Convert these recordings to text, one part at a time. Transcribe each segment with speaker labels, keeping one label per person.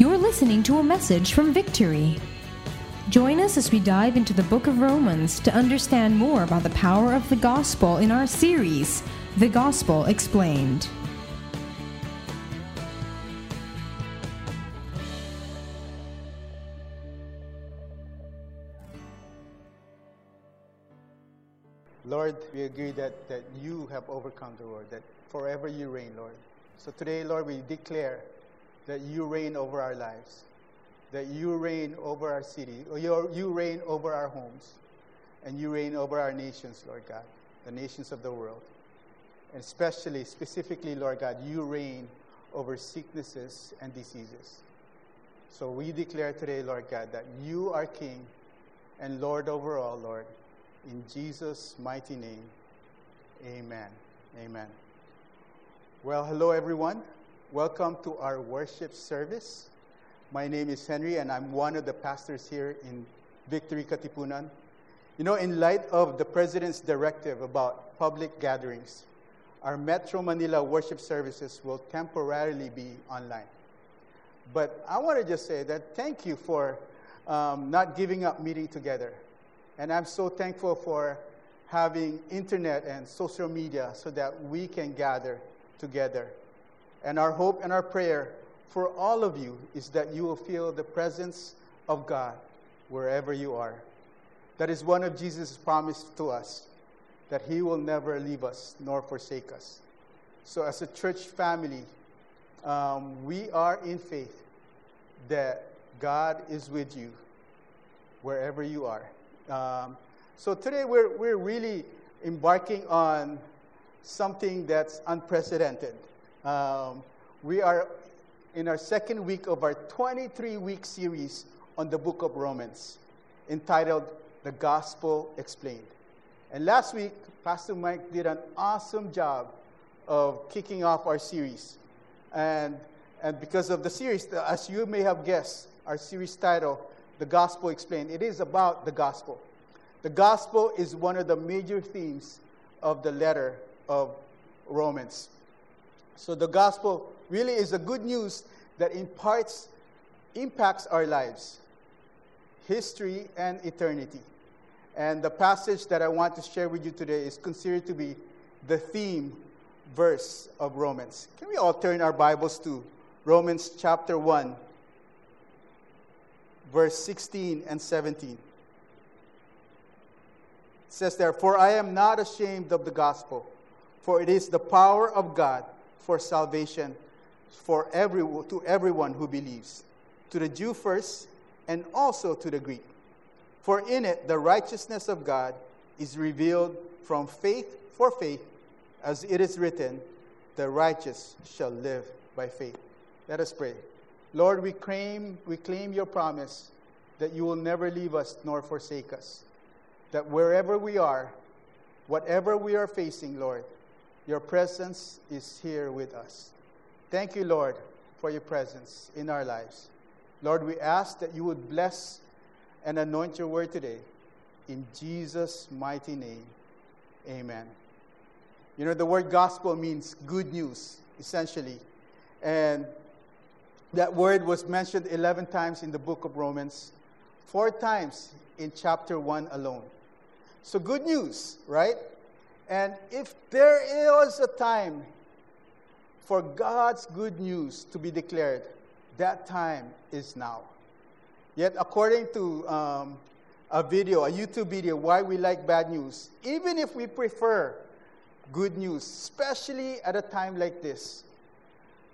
Speaker 1: You're listening to a message from Victory. Join us as we dive into the book of Romans to understand more about the power of the gospel in our series, The Gospel Explained.
Speaker 2: Lord, we agree that, that you have overcome the world, that forever you reign, Lord. So today, Lord, we declare that you reign over our lives, that you reign over our city, or you, reign over our homes, and you reign over our nations, Lord God, the nations of the world. And especially, specifically, Lord God, you reign over sicknesses and diseases. So we declare today, Lord God, that you are King and Lord over all, Lord. In Jesus' mighty name, amen. Amen. Well, hello, everyone. Welcome to our worship service. My name is Henry, and I'm one of the pastors here in Victory Katipunan. You know, in light of the President's directive about public gatherings, our Metro Manila worship services will temporarily be online. But I want to just say that thank you for um, not giving up meeting together. And I'm so thankful for having internet and social media so that we can gather together. And our hope and our prayer for all of you is that you will feel the presence of God wherever you are. That is one of Jesus' promise to us that he will never leave us nor forsake us. So, as a church family, um, we are in faith that God is with you wherever you are. Um, so today we're, we're really embarking on something that's unprecedented. Um, we are in our second week of our 23 week series on the book of Romans entitled The Gospel Explained. And last week, Pastor Mike did an awesome job of kicking off our series. And, and because of the series, as you may have guessed, our series title the gospel explained. It is about the gospel. The gospel is one of the major themes of the letter of Romans. So the gospel really is the good news that imparts impacts our lives, history and eternity. And the passage that I want to share with you today is considered to be the theme verse of Romans. Can we all turn our Bibles to Romans chapter 1 verse 16 and 17. It says there, For I am not ashamed of the gospel, for it is the power of God for salvation for every, to everyone who believes, to the Jew first, and also to the Greek. For in it the righteousness of God is revealed from faith for faith, as it is written, the righteous shall live by faith. Let us pray. Lord, we claim, we claim your promise that you will never leave us nor forsake us. That wherever we are, whatever we are facing, Lord, your presence is here with us. Thank you, Lord, for your presence in our lives. Lord, we ask that you would bless and anoint your word today. In Jesus' mighty name, amen. You know, the word gospel means good news, essentially. And that word was mentioned 11 times in the book of Romans, four times in chapter 1 alone. So, good news, right? And if there is a time for God's good news to be declared, that time is now. Yet, according to um, a video, a YouTube video, Why We Like Bad News, even if we prefer good news, especially at a time like this,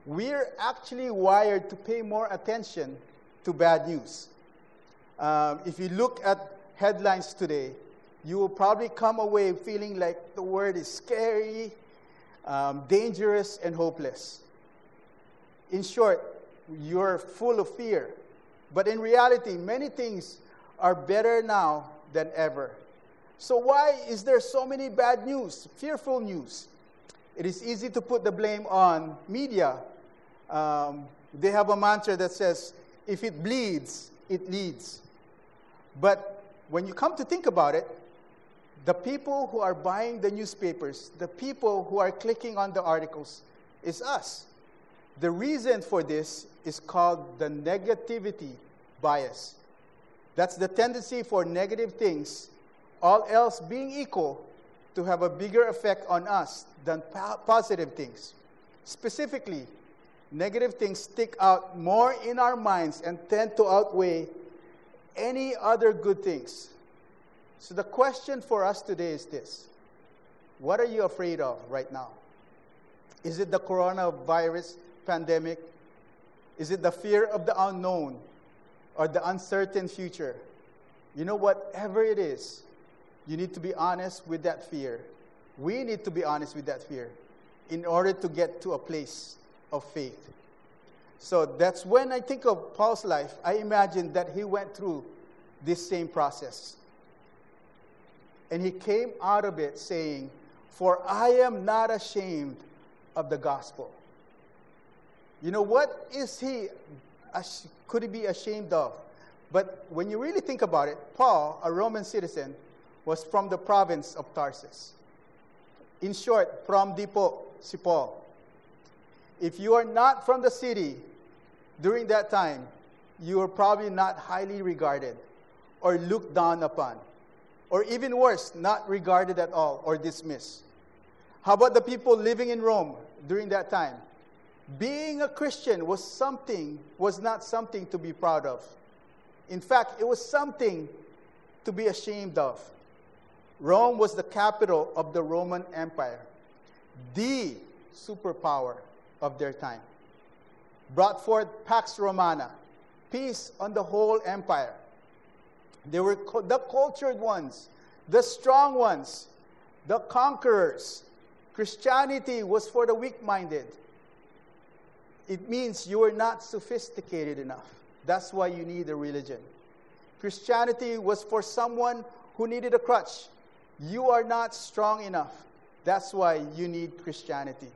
Speaker 2: we're actually wired to pay more attention to bad news. Um, if you look at headlines today, you will probably come away feeling like the word is scary, um, dangerous, and hopeless. In short, you're full of fear. But in reality, many things are better now than ever. So, why is there so many bad news, fearful news? It is easy to put the blame on media um, they have a mantra that says, if it bleeds, it leads. But when you come to think about it, the people who are buying the newspapers, the people who are clicking on the articles, is us. The reason for this is called the negativity bias. That's the tendency for negative things, all else being equal, to have a bigger effect on us than po- positive things. Specifically, negative things stick out more in our minds and tend to outweigh any other good things. So, the question for us today is this What are you afraid of right now? Is it the coronavirus pandemic? Is it the fear of the unknown or the uncertain future? You know, whatever it is, you need to be honest with that fear. We need to be honest with that fear in order to get to a place of faith. So that's when I think of Paul's life, I imagine that he went through this same process. And he came out of it saying, For I am not ashamed of the gospel. You know, what is he, could he be ashamed of? But when you really think about it, Paul, a Roman citizen, was from the province of Tarsus. In short, from Dipo, si Paul. If you are not from the city during that time, you are probably not highly regarded or looked down upon, or even worse, not regarded at all or dismissed. How about the people living in Rome during that time? Being a Christian was something, was not something to be proud of. In fact, it was something to be ashamed of. Rome was the capital of the Roman Empire, the superpower of their time. Brought forth Pax Romana, peace on the whole empire. They were the cultured ones, the strong ones, the conquerors. Christianity was for the weak minded. It means you are not sophisticated enough. That's why you need a religion. Christianity was for someone who needed a crutch. You are not strong enough. That's why you need Christianity.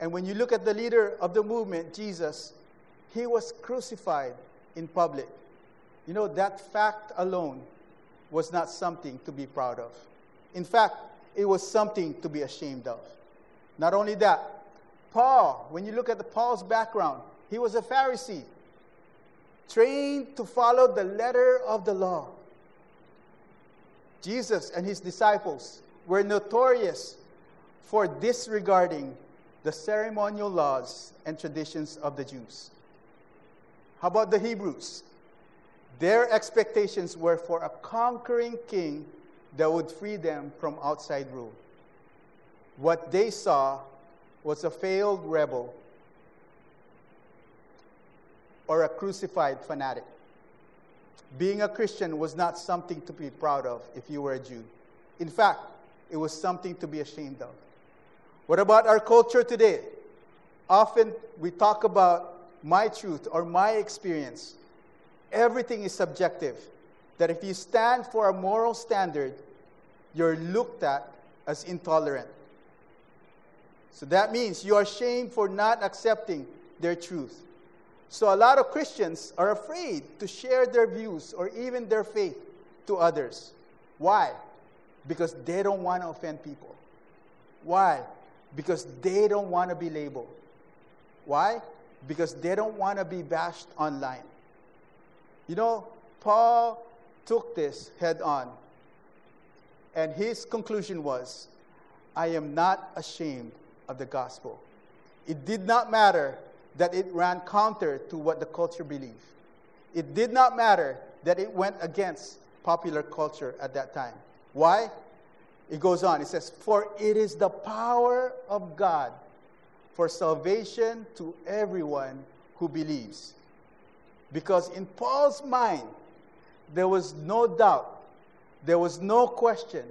Speaker 2: And when you look at the leader of the movement, Jesus, he was crucified in public. You know, that fact alone was not something to be proud of. In fact, it was something to be ashamed of. Not only that, Paul, when you look at the Paul's background, he was a Pharisee, trained to follow the letter of the law. Jesus and his disciples were notorious for disregarding the ceremonial laws and traditions of the Jews. How about the Hebrews? Their expectations were for a conquering king that would free them from outside rule. What they saw was a failed rebel or a crucified fanatic. Being a Christian was not something to be proud of if you were a Jew. In fact, it was something to be ashamed of. What about our culture today? Often we talk about my truth or my experience. Everything is subjective. That if you stand for a moral standard, you're looked at as intolerant. So that means you are shamed for not accepting their truth. So a lot of Christians are afraid to share their views or even their faith to others. Why? Because they don't want to offend people. Why? Because they don't want to be labeled. Why? Because they don't want to be bashed online. You know, Paul took this head on. And his conclusion was I am not ashamed of the gospel. It did not matter that it ran counter to what the culture believed. It did not matter that it went against popular culture at that time. Why? It goes on. It says, For it is the power of God for salvation to everyone who believes. Because in Paul's mind, there was no doubt, there was no question.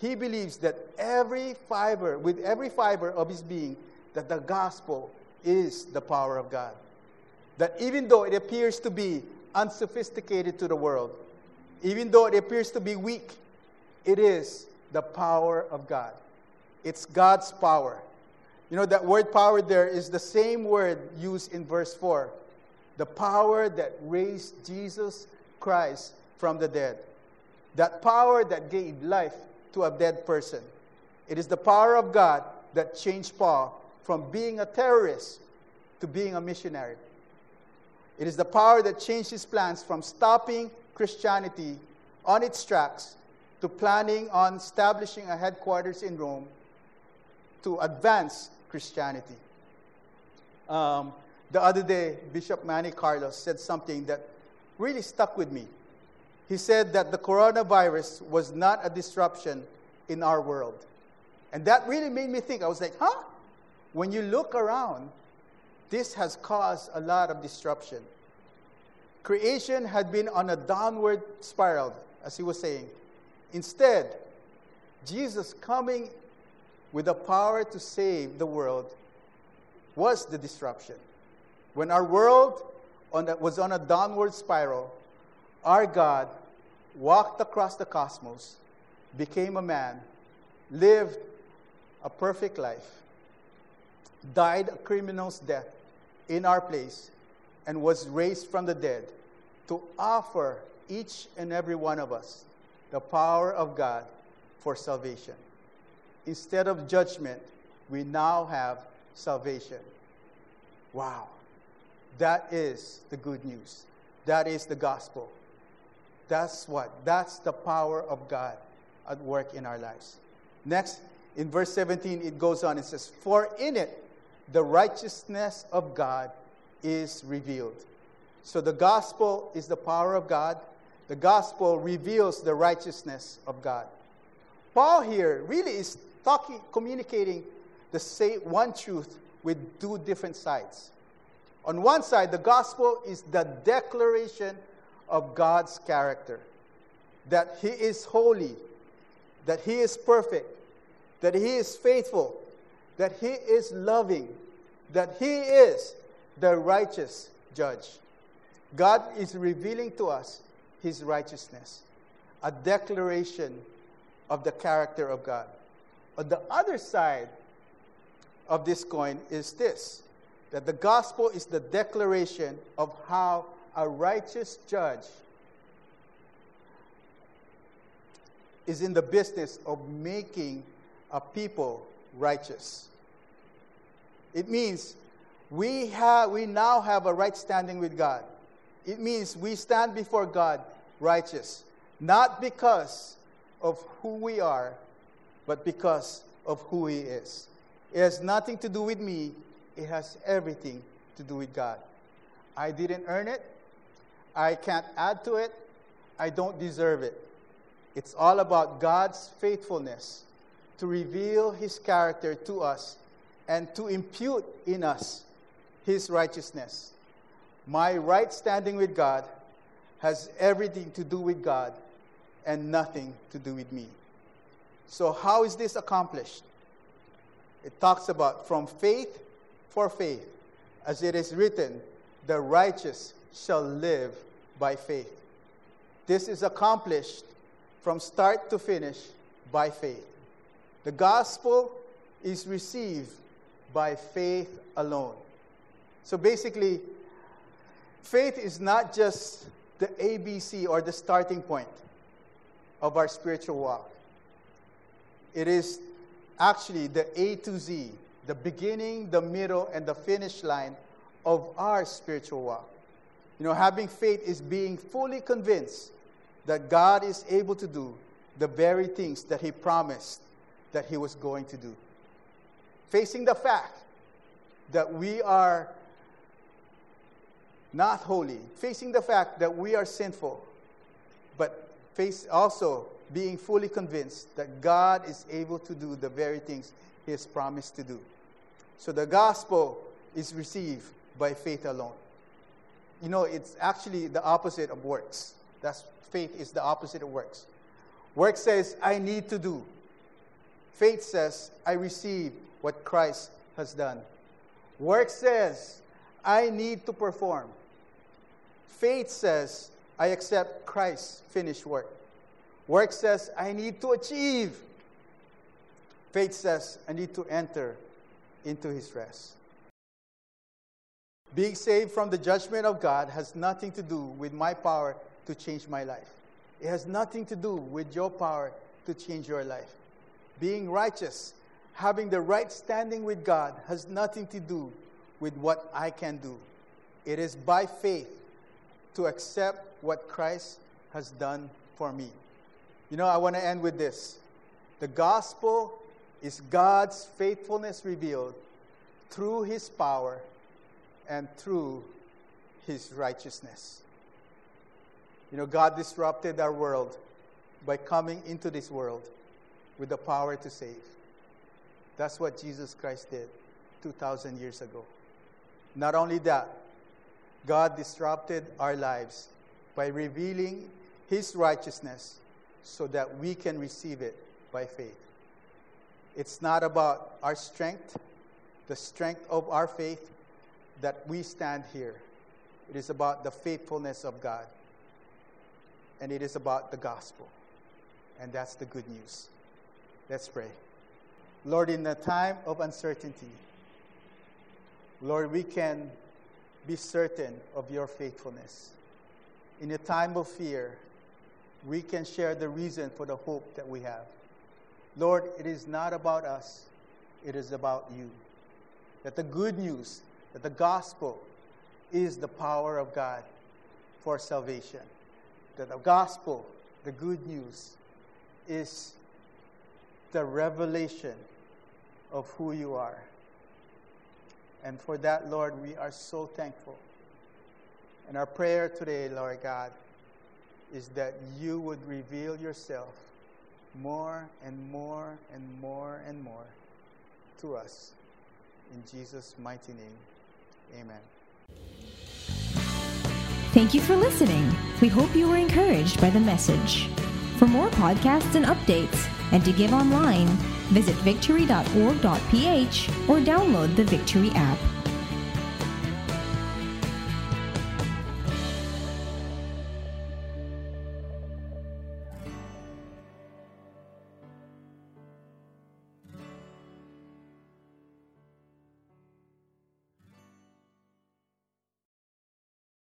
Speaker 2: He believes that every fiber, with every fiber of his being, that the gospel is the power of God. That even though it appears to be unsophisticated to the world, even though it appears to be weak, it is the power of God. It's God's power. You know, that word power there is the same word used in verse 4 the power that raised Jesus Christ from the dead. That power that gave life to a dead person. It is the power of God that changed Paul from being a terrorist to being a missionary. It is the power that changed his plans from stopping Christianity on its tracks to planning on establishing a headquarters in Rome to advance Christianity. Um, the other day, Bishop Manny Carlos said something that really stuck with me. He said that the coronavirus was not a disruption in our world. And that really made me think. I was like, huh? When you look around, this has caused a lot of disruption. Creation had been on a downward spiral, as he was saying. Instead, Jesus coming with the power to save the world was the disruption. When our world on was on a downward spiral, our God walked across the cosmos, became a man, lived a perfect life, died a criminal's death in our place, and was raised from the dead to offer each and every one of us the power of God for salvation. Instead of judgment, we now have salvation. Wow. That is the good news. That is the gospel. That's what? That's the power of God at work in our lives. Next, in verse 17, it goes on. It says, For in it the righteousness of God is revealed. So the gospel is the power of God. The gospel reveals the righteousness of God. Paul here really is talking, communicating the same one truth with two different sides. On one side, the gospel is the declaration of God's character that He is holy, that He is perfect, that He is faithful, that He is loving, that He is the righteous judge. God is revealing to us His righteousness, a declaration of the character of God. On the other side of this coin is this that the gospel is the declaration of how a righteous judge is in the business of making a people righteous. It means we, have, we now have a right standing with God. It means we stand before God righteous, not because of who we are, but because of who He is. It has nothing to do with me, it has everything to do with God. I didn't earn it. I can't add to it. I don't deserve it. It's all about God's faithfulness to reveal His character to us and to impute in us His righteousness. My right standing with God has everything to do with God and nothing to do with me. So, how is this accomplished? It talks about from faith for faith. As it is written, the righteous shall live by faith. This is accomplished from start to finish by faith. The gospel is received by faith alone. So basically, faith is not just the ABC or the starting point of our spiritual walk. It is actually the A to Z, the beginning, the middle, and the finish line of our spiritual walk. You know, having faith is being fully convinced that God is able to do the very things that He promised that He was going to do. Facing the fact that we are not holy, facing the fact that we are sinful, but face also being fully convinced that God is able to do the very things He has promised to do. So the gospel is received by faith alone. You know, it's actually the opposite of works. That's faith is the opposite of works. Work says, I need to do. Faith says, I receive what Christ has done. Work says, I need to perform. Faith says, I accept Christ's finished work. Work says, I need to achieve. Faith says, I need to enter into his rest. Being saved from the judgment of God has nothing to do with my power to change my life. It has nothing to do with your power to change your life. Being righteous, having the right standing with God, has nothing to do with what I can do. It is by faith to accept what Christ has done for me. You know, I want to end with this. The gospel is God's faithfulness revealed through his power and through his righteousness. You know, God disrupted our world by coming into this world with the power to save. That's what Jesus Christ did 2,000 years ago. Not only that, God disrupted our lives by revealing His righteousness so that we can receive it by faith. It's not about our strength, the strength of our faith, that we stand here. It is about the faithfulness of God. And it is about the gospel. And that's the good news. Let's pray. Lord, in the time of uncertainty, Lord, we can be certain of your faithfulness. In a time of fear, we can share the reason for the hope that we have. Lord, it is not about us, it is about you. That the good news, that the gospel is the power of God for salvation. That the gospel, the good news, is the revelation of who you are. And for that, Lord, we are so thankful. And our prayer today, Lord God, is that you would reveal yourself more and more and more and more to us. In Jesus' mighty name, amen.
Speaker 1: Thank you for listening. We hope you were encouraged by the message. For more podcasts and updates, and to give online, visit victory.org.ph or download the Victory app.